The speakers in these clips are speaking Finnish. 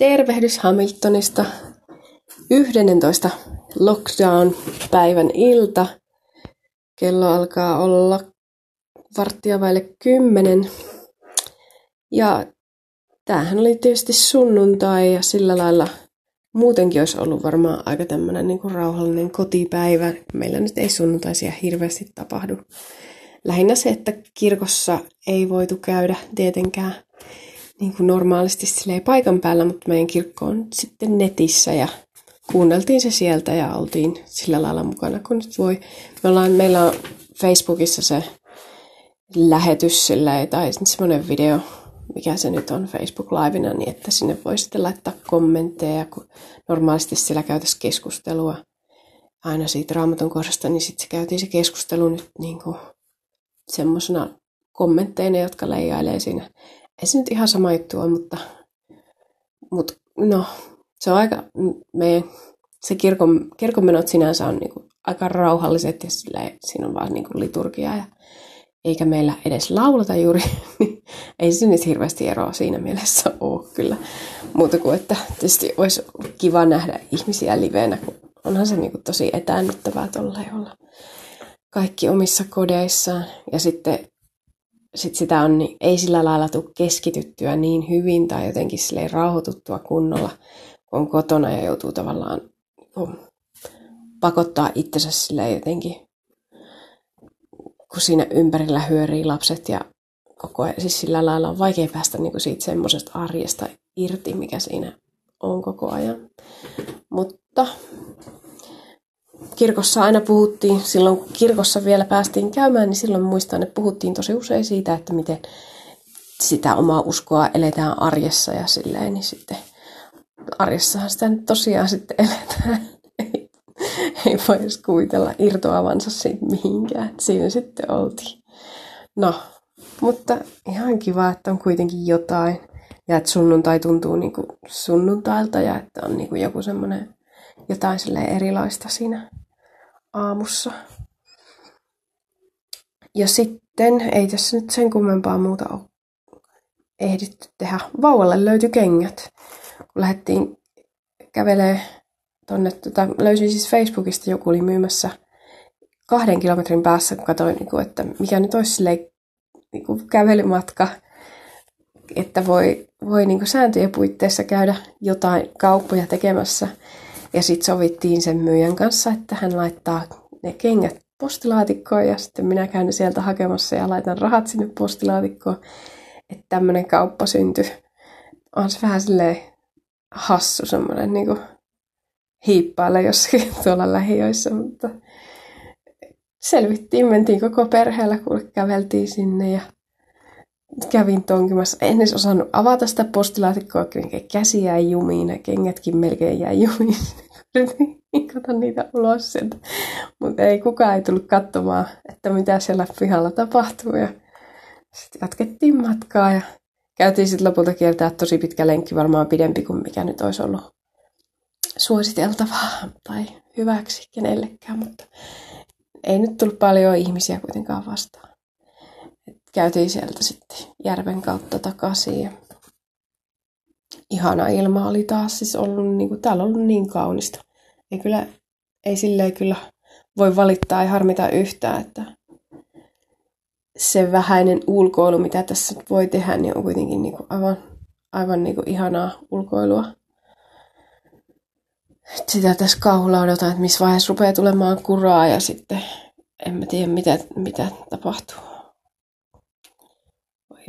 Tervehdys Hamiltonista. 11. lockdown-päivän ilta. Kello alkaa olla varttia vaille kymmenen. Ja tämähän oli tietysti sunnuntai ja sillä lailla muutenkin olisi ollut varmaan aika tämmöinen niin kuin rauhallinen kotipäivä. Meillä nyt ei sunnuntaisia hirveästi tapahdu. Lähinnä se, että kirkossa ei voitu käydä tietenkään niin kuin normaalisti paikan päällä, mutta meidän kirkko on sitten netissä ja kuunneltiin se sieltä ja oltiin sillä lailla mukana, kun nyt voi. Me ollaan, meillä on Facebookissa se lähetys sillä, tai semmoinen video, mikä se nyt on Facebook Livena, niin että sinne voi sitten laittaa kommentteja, kun normaalisti siellä käytäisiin keskustelua aina siitä raamatun kohdasta, niin sitten se käytiin se keskustelu nyt niin kuin semmoisena kommentteina, jotka leijailee siinä ei se nyt ihan sama juttu ole, mutta, mutta no, se on aika, meidän, se kirkon, kirkonmenot sinänsä on niin kuin aika rauhalliset ja sillä, siinä on vaan niin kuin liturgia ja eikä meillä edes laulata juuri, niin ei se nyt hirveästi eroa siinä mielessä ole kyllä. Muuta kuin, että tietysti olisi kiva nähdä ihmisiä liveenä, kun onhan se niin kuin tosi etäännyttävää tuolla olla kaikki omissa kodeissaan. Ja sitten sit sitä on, niin ei sillä lailla tule keskityttyä niin hyvin tai jotenkin sille rauhoituttua kunnolla, kun on kotona ja joutuu tavallaan pakottaa itsensä sille jotenkin, kun siinä ympärillä hyörii lapset ja koko ajan, siis sillä lailla on vaikea päästä niin kuin siitä semmoisesta arjesta irti, mikä siinä on koko ajan. Mutta kirkossa aina puhuttiin, silloin kun kirkossa vielä päästiin käymään, niin silloin muistan, että puhuttiin tosi usein siitä, että miten sitä omaa uskoa eletään arjessa ja silleen, niin sitten arjessahan sitä nyt tosiaan sitten eletään. Ei, ei voi edes kuvitella irtoavansa siitä mihinkään. Siinä sitten oltiin. No, mutta ihan kiva, että on kuitenkin jotain. Ja että sunnuntai tuntuu niin kuin sunnuntailta ja että on niin kuin joku semmoinen jotain erilaista siinä aamussa. Ja sitten ei tässä nyt sen kummempaa muuta ole ehditty tehdä. Vauvalle löytyi kengät. Kun lähdettiin kävelee tonne, tota, löysin siis Facebookista, joku oli myymässä kahden kilometrin päässä, kun katsoin, niin kuin, että mikä nyt olisi silleen, niin kuin kävelymatka, että voi, voi niin kuin sääntöjen puitteissa käydä jotain kauppoja tekemässä. Ja sitten sovittiin sen myyjän kanssa, että hän laittaa ne kengät postilaatikkoon ja sitten minä käyn ne sieltä hakemassa ja laitan rahat sinne postilaatikkoon. Että tämmöinen kauppa syntyi. On se vähän silleen hassu semmoinen niin hiippailla jossakin tuolla lähiöissä, mutta selvittiin, mentiin koko perheellä, kun käveltiin sinne ja kävin tonkimassa. En edes osannut avata sitä postilaatikkoa, käsi jäi jumiin ja kengätkin melkein jäi jumiin. Kato niitä ulos sieltä. Mutta ei kukaan ei tullut katsomaan, että mitä siellä pihalla tapahtuu. Ja sitten jatkettiin matkaa ja käytiin sitten lopulta kiertää tosi pitkä lenkki, varmaan pidempi kuin mikä nyt olisi ollut suositeltavaa tai hyväksi kenellekään, mutta ei nyt tullut paljon ihmisiä kuitenkaan vastaan käytiin sieltä sitten järven kautta takaisin. Ihana ilma oli taas siis ollut, niin kuin, täällä on ollut niin kaunista. Ei kyllä, ei silleen kyllä voi valittaa, ei harmita yhtään, että se vähäinen ulkoilu, mitä tässä voi tehdä, niin on kuitenkin niin kuin aivan, aivan niin kuin ihanaa ulkoilua. Sitä tässä kauhulla odotan, että missä vaiheessa rupeaa tulemaan kuraa ja sitten en mä tiedä mitä, mitä tapahtuu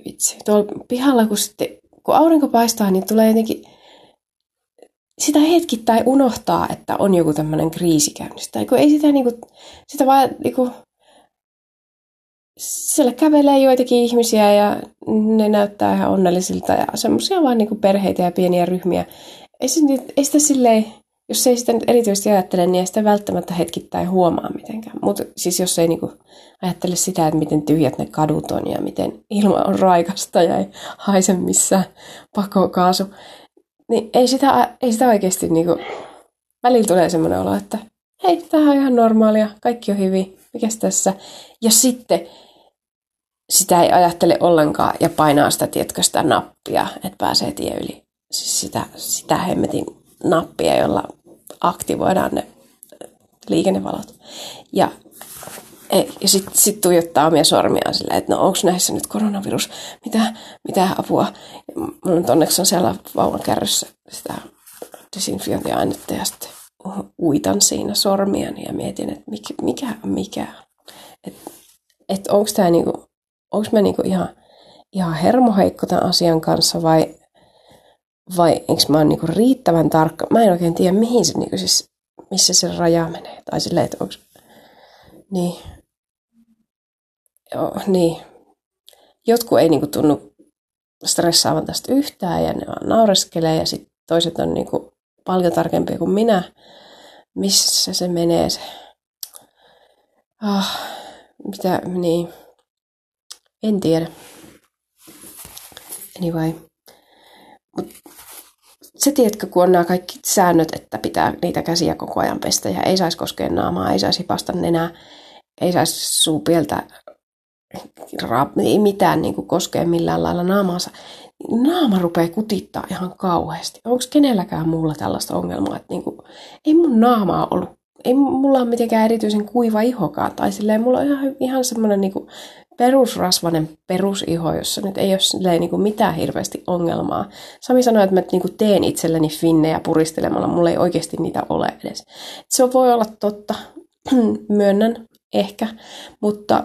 vitsi. Tuolla pihalla, kun, sitten, kun aurinko paistaa, niin tulee jotenkin sitä hetkittäin unohtaa, että on joku tämmöinen kriisi käynnissä. Tai kun ei sitä, niin kuin, sitä vaan niin kuin, siellä kävelee joitakin ihmisiä ja ne näyttää ihan onnellisilta ja semmoisia vaan niin kuin perheitä ja pieniä ryhmiä. Ei, se, ei sitä silleen, jos ei sitä nyt erityisesti ajattele, niin ei sitä välttämättä hetkittäin huomaa mitenkään. Mutta siis jos ei niinku ajattele sitä, että miten tyhjät ne kadut on ja miten ilma on raikasta ja ei haise missään pakokaasu, niin ei sitä, ei sitä oikeasti niinku, välillä tulee semmoinen olo, että hei, tämä on ihan normaalia, kaikki on hyvin, mikäs tässä. Ja sitten sitä ei ajattele ollenkaan ja painaa sitä, tiedätkö, sitä nappia, että pääsee tie yli. siis sitä, sitä hemmetin nappia, jolla aktivoidaan ne liikennevalot. Ja, ja sitten sit tuijottaa omia sormiaan silleen, että no onko näissä nyt koronavirus, mitä, mitä apua. Mulla nyt onneksi on siellä vauvan kärryssä sitä desinfiointiainetta ja sitten uitan siinä sormiani ja mietin, että mikä, mikä, mikä. Että et onko tämä niinku, onko mä niinku ihan, ihan hermoheikko tämän asian kanssa vai, vai enkö mä oon niinku riittävän tarkka. Mä en oikein tiedä, mihin se niinku siis, missä se raja menee. Tai silleen, että onko, niin, Joo, niin. Jotkut ei niinku tunnu stressaavan tästä yhtään ja ne vaan naureskelee ja sitten toiset on niinku paljon tarkempia kuin minä, missä se menee se. Ah, mitä, niin, en tiedä. Anyway. Se tiedätkö, kun on nämä kaikki säännöt, että pitää niitä käsiä koko ajan pestä ja ei saisi koskea naamaa, ei saisi pasta nenää, ei saisi suupieltä ei mitään niin kuin koskee millään lailla naamaansa. Naama rupeaa kutittaa ihan kauheasti. Onko kenelläkään muulla tällaista ongelmaa, että niin kuin, ei mun naamaa ollut, ei mulla ole mitenkään erityisen kuiva ihokaan. Tai silleen, mulla on ihan, ihan semmoinen niin perusrasvainen perusiho, jossa nyt ei ole silleen, niin kuin mitään hirveästi ongelmaa. Sami sanoi, että mä niin kuin teen itselleni finnejä puristelemalla, mulla ei oikeasti niitä ole edes. Se voi olla totta, myönnän ehkä, mutta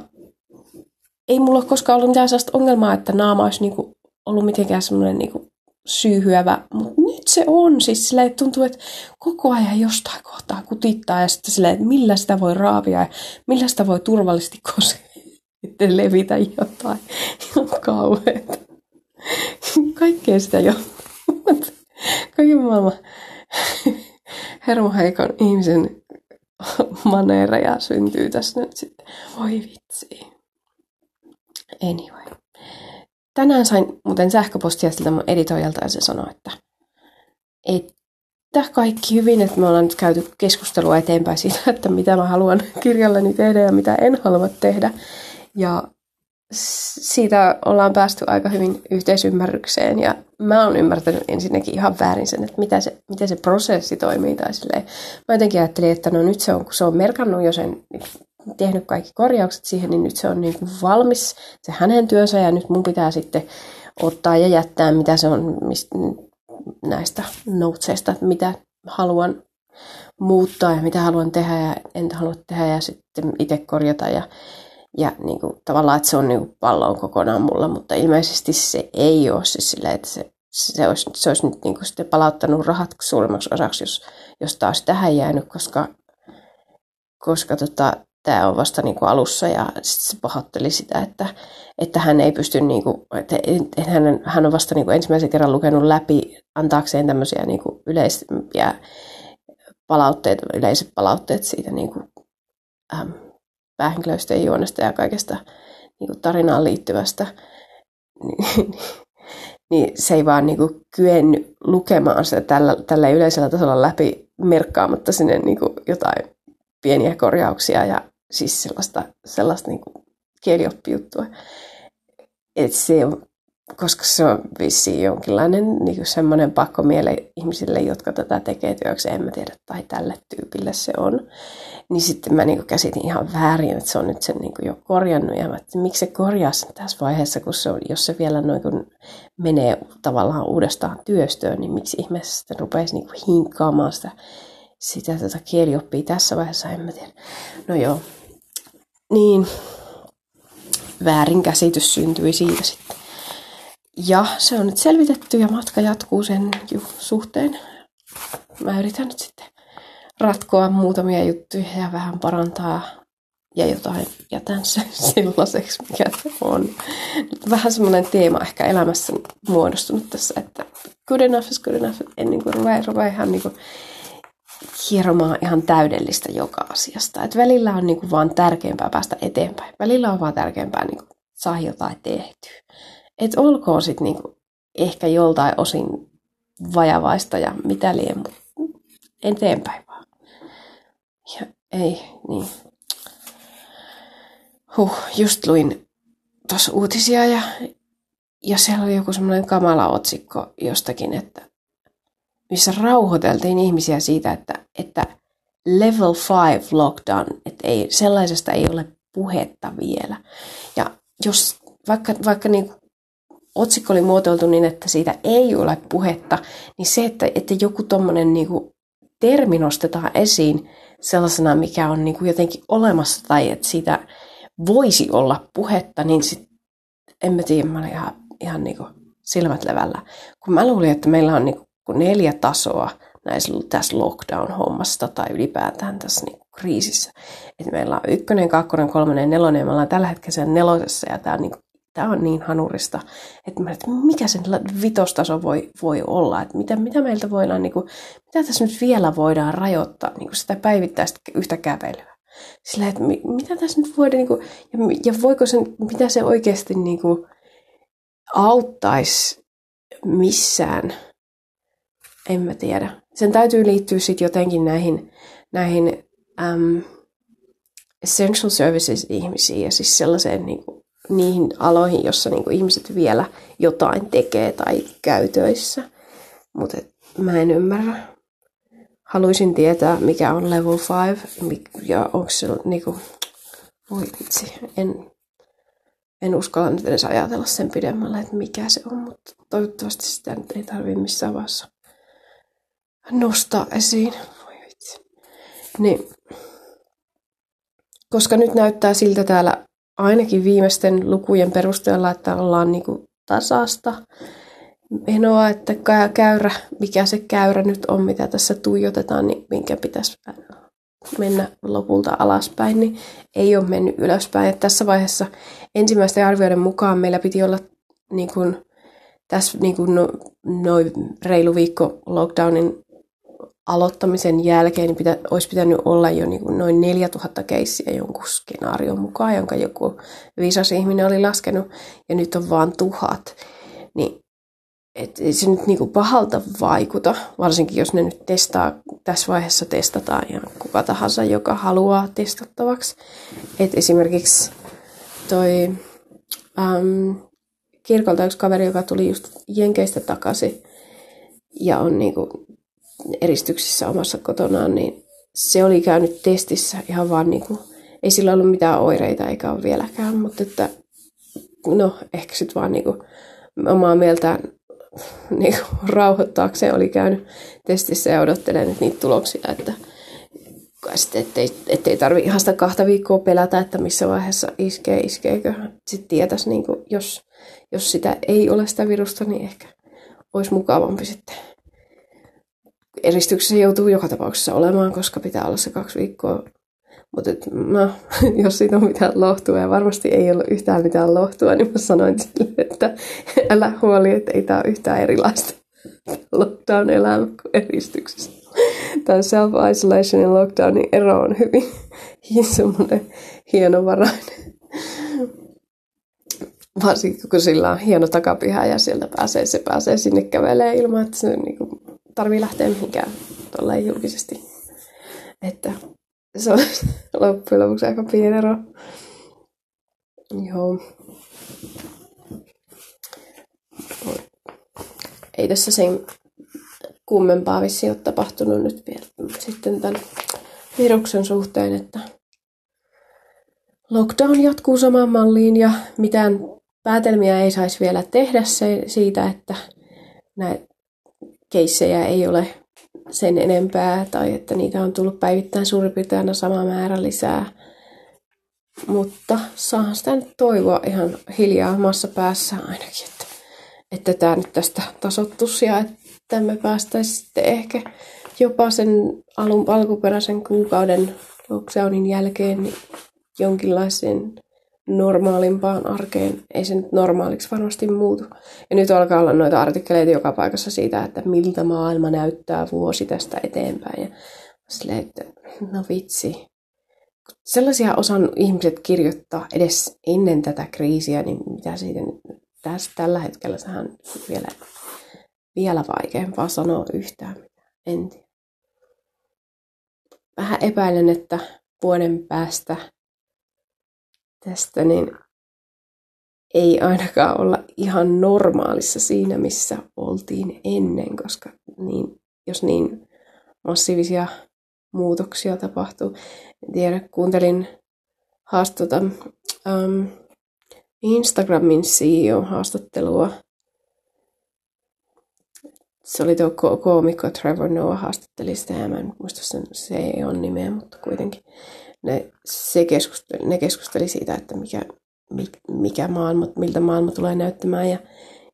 ei mulla ole koskaan ollut mitään sellaista ongelmaa, että naama olisi niinku ollut mitenkään semmoinen niinku syyhyävä, mutta nyt se on siis silleen, että tuntuu, että koko ajan jostain kohtaa kutittaa ja sitten silleen, että millä sitä voi raapia ja millä sitä voi turvallisesti koskea, levitä jotain. Ihan kauheeta. Kaikkea sitä jo. Kaiken maailman hermoheikon ihmisen maneereja syntyy tässä nyt sitten. Voi vitsi. Anyway. Tänään sain muuten sähköpostia siltä mun editoijalta ja se sanoi, että, että kaikki hyvin, että me ollaan nyt käyty keskustelua eteenpäin siitä, että mitä mä haluan kirjalleni tehdä ja mitä en halua tehdä. Ja siitä ollaan päästy aika hyvin yhteisymmärrykseen ja mä oon ymmärtänyt ensinnäkin ihan väärin sen, että mitä se, miten se prosessi toimii tai silleen. Mä jotenkin ajattelin, että no nyt se on, kun se on merkannut jo sen tehnyt kaikki korjaukset siihen, niin nyt se on niin kuin valmis, se hänen työnsä, ja nyt mun pitää sitten ottaa ja jättää, mitä se on mistä, näistä noutseista, mitä haluan muuttaa ja mitä haluan tehdä ja en halua tehdä ja sitten itse korjata ja, ja niin kuin, tavallaan, että se on niin kuin pallo on kokonaan mulla, mutta ilmeisesti se ei ole siis sillä, että se, se, olisi, se olisi nyt niin kuin sitten palauttanut rahat suurimmaksi osaksi, jos, jos taas tähän jäänyt, koska, koska tota, tämä on vasta niin kuin alussa. Ja sitten se pahoitteli sitä, että, että hän ei pysty, niin kuin, että, hän, hän on vasta niin kuin ensimmäisen kerran lukenut läpi antaakseen tämmöisiä niin kuin yleisempiä palautteet, yleiset palautteet siitä niin kuin, ähm, päähenkilöistä ja juonesta ja kaikesta niin kuin tarinaan liittyvästä, niin, niin se ei vaan niin kuin kyennyt lukemaan sitä tällä, tällä yleisellä tasolla läpi merkkaamatta sinne niin kuin jotain pieniä korjauksia ja siis sellaista, sellaista niin kielioppijuttua. Et se on, koska se on vissiin jonkinlainen niin semmoinen pakko miele ihmisille, jotka tätä tekee työksi, en mä tiedä, tai tälle tyypille se on. Niin sitten mä niin käsitin ihan väärin, että se on nyt sen niin jo korjannut. Ja mä, että miksi se korjaa sen tässä vaiheessa, kun se on, jos se vielä noin kun menee tavallaan uudestaan työstöön, niin miksi ihmeessä sitten rupeaisi niin hinkkaamaan sitä sitä tätä kielioppia tässä vaiheessa, en mä tiedä. No joo, niin väärinkäsitys syntyi siitä sitten. Ja se on nyt selvitetty ja matka jatkuu sen suhteen. Mä yritän nyt sitten ratkoa muutamia juttuja ja vähän parantaa ja jotain jätän sen sellaiseksi, mikä se on. Vähän semmoinen teema ehkä elämässä muodostunut tässä, että good enough is good enough. En niin kuin ruvea, ruvea ihan niin kuin hieromaan ihan täydellistä joka asiasta. Et välillä on niinku vaan tärkeämpää päästä eteenpäin. Välillä on vaan tärkeämpää niinku saada jotain tehtyä. Et olkoon sitten niinku ehkä joltain osin vajavaista ja mitä liian, mutta eteenpäin vaan. Ja ei, niin. Huh, just luin tuossa uutisia ja, ja siellä oli joku semmoinen kamala otsikko jostakin, että missä rauhoiteltiin ihmisiä siitä, että, että level 5 lockdown, että ei, sellaisesta ei ole puhetta vielä. Ja jos vaikka, vaikka niin otsikko oli muotoiltu niin, että siitä ei ole puhetta, niin se, että, että joku tuommoinen niin termi nostetaan esiin sellaisena, mikä on niin kuin jotenkin olemassa tai että siitä voisi olla puhetta, niin sit, en mä tiedä, mä olen ihan, ihan niin kuin silmät levällä. Kun mä luulin, että meillä on niin kuin neljä tasoa näissä, tässä lockdown-hommasta tai ylipäätään tässä niin kriisissä. Että meillä on ykkönen, kakkonen, kolmonen, nelonen ja me ollaan tällä hetkellä sen nelosessa ja tämä on niin tämä on niin hanurista, että, mä, että mikä sen vitostaso voi, voi olla, että mitä, mitä meiltä voidaan, niin kuin, mitä tässä nyt vielä voidaan rajoittaa niin kuin sitä päivittäistä yhtä kävelyä. Sillä, että mitä tässä nyt voidaan, niin kuin, ja, ja voiko sen, mitä se oikeasti niin kuin, auttaisi missään, en mä tiedä. Sen täytyy liittyä sitten jotenkin näihin, näihin um, essential services ihmisiin ja siis sellaiseen niin kuin, niihin aloihin, jossa niin kuin ihmiset vielä jotain tekee tai käy töissä. Mutta mä en ymmärrä. Haluaisin tietää, mikä on level 5 ja onko se niinku, voi vitsi, en, en uskalla nyt edes ajatella sen pidemmälle, että mikä se on, mutta toivottavasti sitä nyt ei tarvitse missään vaiheessa nostaa esiin. Voi vitsi. Niin, koska nyt näyttää siltä täällä ainakin viimeisten lukujen perusteella, että ollaan niin kuin tasasta menoa, että käyrä, mikä se käyrä nyt on, mitä tässä tuijotetaan, niin minkä pitäisi mennä lopulta alaspäin, niin ei ole mennyt ylöspäin. Et tässä vaiheessa ensimmäisten arvioiden mukaan meillä piti olla niin kuin, tässä niin kuin no, noin reilu viikko lockdownin aloittamisen jälkeen niin pitä, olisi pitänyt olla jo niin kuin noin 4000 keissiä jonkun skenaarion mukaan, jonka joku viisas ihminen oli laskenut, ja nyt on vain tuhat. Niin et ei se nyt niin kuin pahalta vaikuta, varsinkin jos ne nyt testaa, tässä vaiheessa testataan ja kuka tahansa, joka haluaa testattavaksi. Et esimerkiksi toi äm, kirkolta yksi kaveri, joka tuli just Jenkeistä takaisin ja on niin kuin eristyksissä omassa kotonaan, niin se oli käynyt testissä ihan vaan niin kuin, ei sillä ollut mitään oireita eikä ole vieläkään, mutta että no ehkä sitten vaan niin kuin, omaa mieltään niin kuin, rauhoittaakseen oli käynyt testissä ja odottelee nyt niitä tuloksia, että sitten, ettei, ettei tarvi ihan sitä kahta viikkoa pelätä, että missä vaiheessa iskee, iskeekö. Sitten tietäisi, niin kuin, jos, jos sitä ei ole sitä virusta, niin ehkä olisi mukavampi sitten eristyksessä joutuu joka tapauksessa olemaan, koska pitää olla se kaksi viikkoa. Mutta no, jos siitä on mitään lohtua, ja varmasti ei ollut yhtään mitään lohtua, niin mä sanoin sille, että älä huoli, että ei tämä ole yhtään erilaista lockdown-elämä kuin eristyksessä. Tämä self-isolation ja lockdownin ero on hyvin semmoinen hienovarainen. Varsinkin kun sillä on hieno takapiha ja sieltä pääsee, se pääsee sinne kävelee ilman, että se niin kuin tarvii lähteä mihinkään tolleen julkisesti. Että se on loppujen lopuksi aika pieni ero. Joo. Ei tässä sen kummempaa vissi ole tapahtunut nyt vielä sitten tämän viruksen suhteen, että lockdown jatkuu samaan malliin ja mitään päätelmiä ei saisi vielä tehdä se, siitä, että näitä keissejä ei ole sen enempää tai että niitä on tullut päivittäin suurin piirtein sama määrä lisää. Mutta saa sitä nyt toivoa ihan hiljaa omassa päässä ainakin, että, että tämä nyt tästä tasottuisi ja että me päästäisiin sitten ehkä jopa sen alun alkuperäisen kuukauden lockdownin jälkeen niin jonkinlaiseen normaalimpaan arkeen. Ei se nyt normaaliksi varmasti muutu. Ja nyt alkaa olla noita artikkeleita joka paikassa siitä, että miltä maailma näyttää vuosi tästä eteenpäin. Ja silleen, että no vitsi. Sellaisia osan ihmiset kirjoittaa edes ennen tätä kriisiä, niin mitä siitä nyt tässä, tällä hetkellä sehän vielä, vielä vaikeampaa sanoa yhtään mitään. En tiedä. Vähän epäilen, että vuoden päästä tästä, niin ei ainakaan olla ihan normaalissa siinä, missä oltiin ennen, koska niin jos niin massiivisia muutoksia tapahtuu. En tiedä, kuuntelin haastota um, Instagramin CEO-haastattelua. Se oli tuo ko- koomikko Trevor Noah haastatteli sitä, ja mä en muista sen CEO nimeä, mutta kuitenkin. Ne, se keskusteli, ne keskusteli siitä, että mikä, mikä maailma, miltä maailma tulee näyttämään. Ja,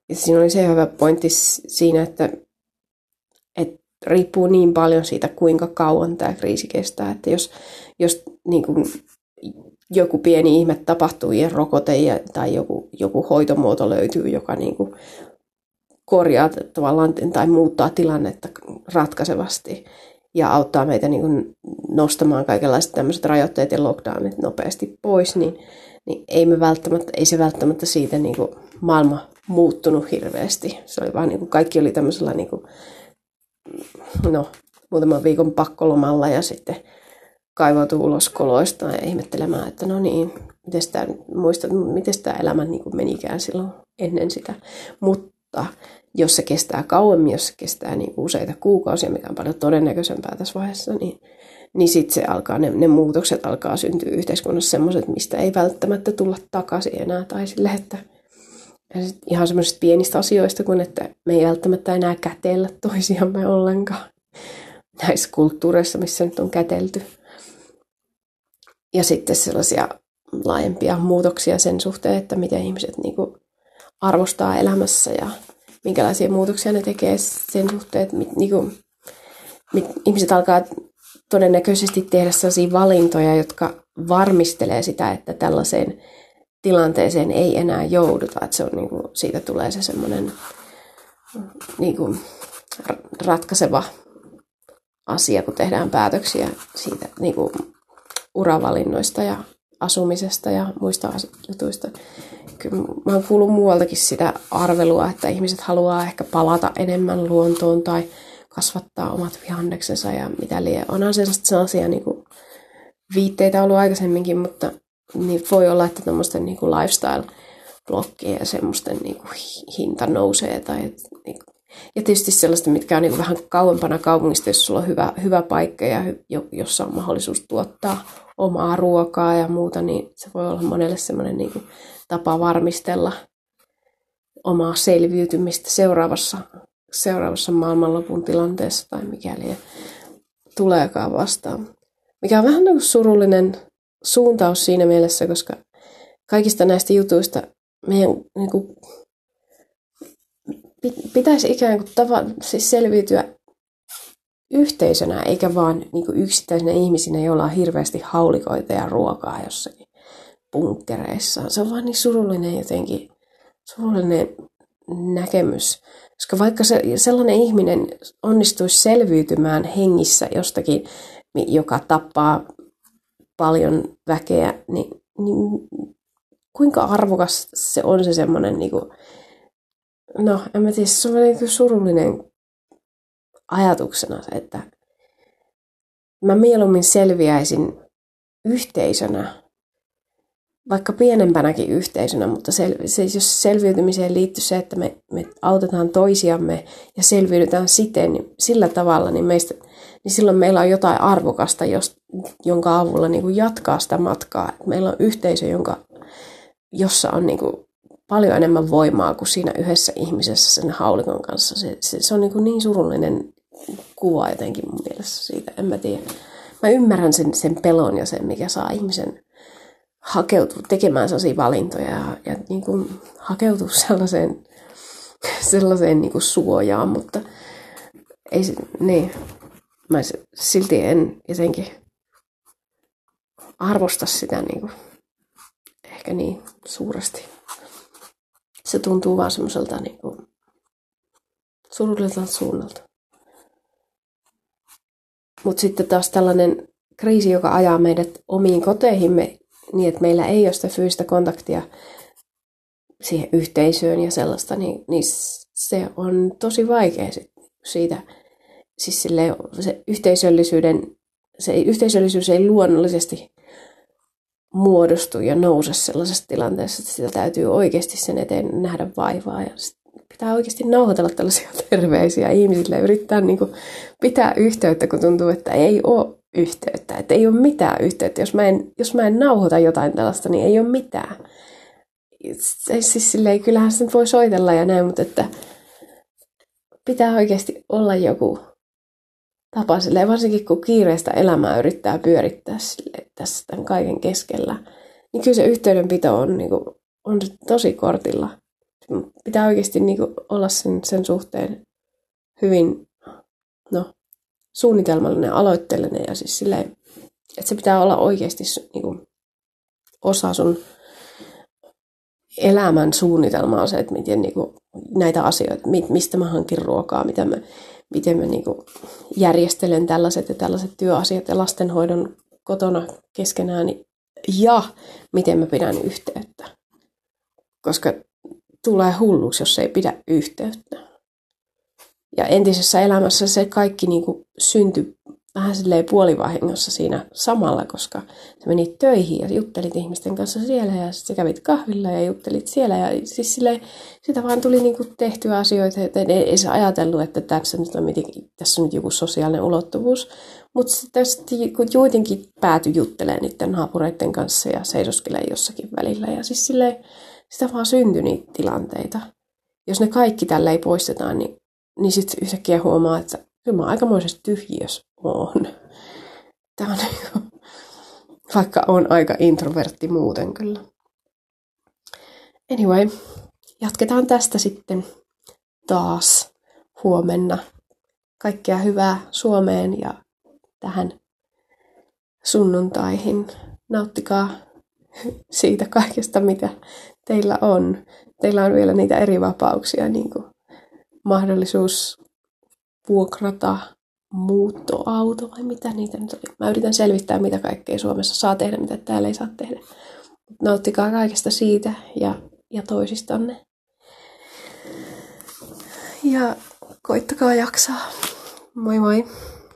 ja siinä oli se hyvä pointti siinä, että, että riippuu niin paljon siitä, kuinka kauan tämä kriisi kestää. Että jos, jos niin kuin joku pieni ihme tapahtuu ja rokote ja, tai joku, joku hoitomuoto löytyy, joka niin kuin korjaa tavallaan tai muuttaa tilannetta ratkaisevasti ja auttaa meitä niin kuin nostamaan kaikenlaiset tämmöiset rajoitteet ja lockdownit nopeasti pois, niin, niin ei, me välttämättä, ei se välttämättä siitä niin kuin maailma muuttunut hirveästi. Se oli vaan niin kuin kaikki oli tämmöisellä niin kuin, no, muutaman viikon pakkolomalla ja sitten kaivautuu ulos koloista ja ihmettelemään, että no niin, miten tämä, muista, miten tämä elämä niin kuin menikään silloin ennen sitä. Mutta jos se kestää kauemmin, jos se kestää niin useita kuukausia, mikä on paljon todennäköisempää tässä vaiheessa, niin, niin sitten se alkaa, ne, ne muutokset alkaa syntyä yhteiskunnassa semmoiset, mistä ei välttämättä tulla takaisin enää. Tai sille, että ihan semmoisista pienistä asioista kuin, että me ei välttämättä enää kätellä toisiamme ollenkaan näissä kulttuureissa, missä nyt on kätelty. Ja sitten sellaisia laajempia muutoksia sen suhteen, että miten ihmiset niin kuin arvostaa elämässä ja minkälaisia muutoksia ne tekee sen suhteen, että mit, niin kuin, mit, ihmiset alkaa todennäköisesti tehdä sellaisia valintoja, jotka varmistelee sitä, että tällaiseen tilanteeseen ei enää jouduta. Että se on, niin kuin, siitä tulee se semmoinen niin kuin, ratkaiseva asia, kun tehdään päätöksiä siitä niin kuin, uravalinnoista ja asumisesta ja muista jutuista. Kyllä mä oon kuullut muualtakin sitä arvelua, että ihmiset haluaa ehkä palata enemmän luontoon tai kasvattaa omat vihanneksensa ja mitä liian. Onhan sellaista sellaisia niin kuin, viitteitä ollut aikaisemminkin, mutta niin voi olla, että tuommoisten niin lifestyle-blokkien ja semmoisten niin kuin, hinta nousee. Tai, niin kuin, ja tietysti sellaista, mitkä on niin kuin, vähän kauempana kaupungista, jos sulla on hyvä, hyvä paikka ja jossa on mahdollisuus tuottaa omaa ruokaa ja muuta, niin se voi olla monelle semmoinen niin tapa varmistella omaa selviytymistä seuraavassa, seuraavassa maailmanlopun tilanteessa tai mikäli tuleekaan vastaan. Mikä on vähän niin kuin surullinen suuntaus siinä mielessä, koska kaikista näistä jutuista meidän niin kuin, pitäisi ikään kuin tava, siis selviytyä yhteisönä, eikä vaan niin kuin yksittäisenä ihmisinä, joilla on hirveästi haulikoita ja ruokaa jossakin bunkkereissa. Se on vaan niin surullinen jotenkin, surullinen näkemys. Koska vaikka se, sellainen ihminen onnistuisi selviytymään hengissä jostakin, joka tappaa paljon väkeä, niin, niin kuinka arvokas se on se semmoinen, niin kuin, no en mä tiedä, se on niin surullinen ajatuksena, että mä mieluummin selviäisin yhteisönä, vaikka pienempänäkin yhteisönä, mutta sel, se, jos selviytymiseen liittyy se, että me, me autetaan toisiamme ja selviydytään siten, niin sillä tavalla, niin, meistä, niin silloin meillä on jotain arvokasta, jos, jonka avulla niin kuin jatkaa sitä matkaa. Meillä on yhteisö, jonka, jossa on niin kuin paljon enemmän voimaa kuin siinä yhdessä ihmisessä sen haulikon kanssa. Se, se, se on niin, kuin niin surullinen kuva jotenkin mun mielestä siitä, en mä tiedä. Mä ymmärrän sen, sen pelon ja sen, mikä saa ihmisen hakeutua tekemään sellaisia valintoja ja, ja niin kuin hakeutua sellaiseen, sellaiseen niin kuin suojaan, mutta ei se, niin, mä silti en jotenkin arvosta sitä niin kuin, ehkä niin suuresti. Se tuntuu vaan semmoiselta niin kuin, surulliselta suunnalta. Mutta sitten taas tällainen kriisi, joka ajaa meidät omiin koteihimme niin, että meillä ei ole sitä fyysistä kontaktia siihen yhteisöön ja sellaista, niin, niin se on tosi vaikea siitä, siis sille, se yhteisöllisyyden, se yhteisöllisyys ei luonnollisesti muodostu ja nouse sellaisessa tilanteessa, että sitä täytyy oikeasti sen eteen nähdä vaivaa ja pitää oikeasti nauhoitella tällaisia terveisiä ihmisille ja yrittää niin kuin pitää yhteyttä, kun tuntuu, että ei ole yhteyttä, että ei ole mitään yhteyttä. Jos mä en, jos mä en nauhoita jotain tällaista, niin ei ole mitään. Siis silleen, kyllähän sen voi soitella ja näin, mutta että pitää oikeasti olla joku tapa silleen, varsinkin kun kiireistä elämää yrittää pyörittää sille, tässä tämän kaiken keskellä, niin kyllä se yhteydenpito on, niin kuin, on tosi kortilla. Pitää oikeasti niin kuin, olla sen, sen suhteen hyvin no, suunnitelmallinen, aloitteellinen ja siis silleen, että se pitää olla oikeasti niin kuin, osa sun elämän suunnitelmaa se, että miten niin kuin, näitä asioita, mistä mä hankin ruokaa, mitä mä, miten mä niin kuin, järjestelen tällaiset ja tällaiset työasiat ja lastenhoidon kotona keskenään ja miten mä pidän yhteyttä. Koska tulee hulluksi, jos ei pidä yhteyttä. Ja entisessä elämässä se kaikki niin kuin syntyi vähän silleen puolivahingossa siinä samalla, koska sä menit töihin ja juttelit ihmisten kanssa siellä ja sitten kävit kahvilla ja juttelit siellä ja siis silleen, sitä vaan tuli niinku tehtyä asioita, että ei, ei se ajatellut, että tässä nyt on, tässä on nyt joku sosiaalinen ulottuvuus, mutta sitten kun kuitenkin pääty juttelemaan niiden naapureiden kanssa ja seisoskelee jossakin välillä ja siis silleen, sitä vaan syntyi niitä tilanteita. Jos ne kaikki tällä ei poistetaan, niin, niin sitten yhtäkkiä huomaa, että kyllä mä aikamoisessa tyhjiössä oon. Tää on niinku, vaikka on aika introvertti muuten kyllä. Anyway, jatketaan tästä sitten taas huomenna. Kaikkea hyvää Suomeen ja tähän sunnuntaihin. Nauttikaa siitä kaikesta, mitä teillä on. Teillä on vielä niitä eri vapauksia, niin kuin mahdollisuus vuokrata muuttoauto vai mitä niitä nyt oli. Mä yritän selvittää, mitä kaikkea Suomessa saa tehdä, mitä täällä ei saa tehdä. Nauttikaa kaikesta siitä ja, ja toisistanne. Ja koittakaa jaksaa. Moi moi!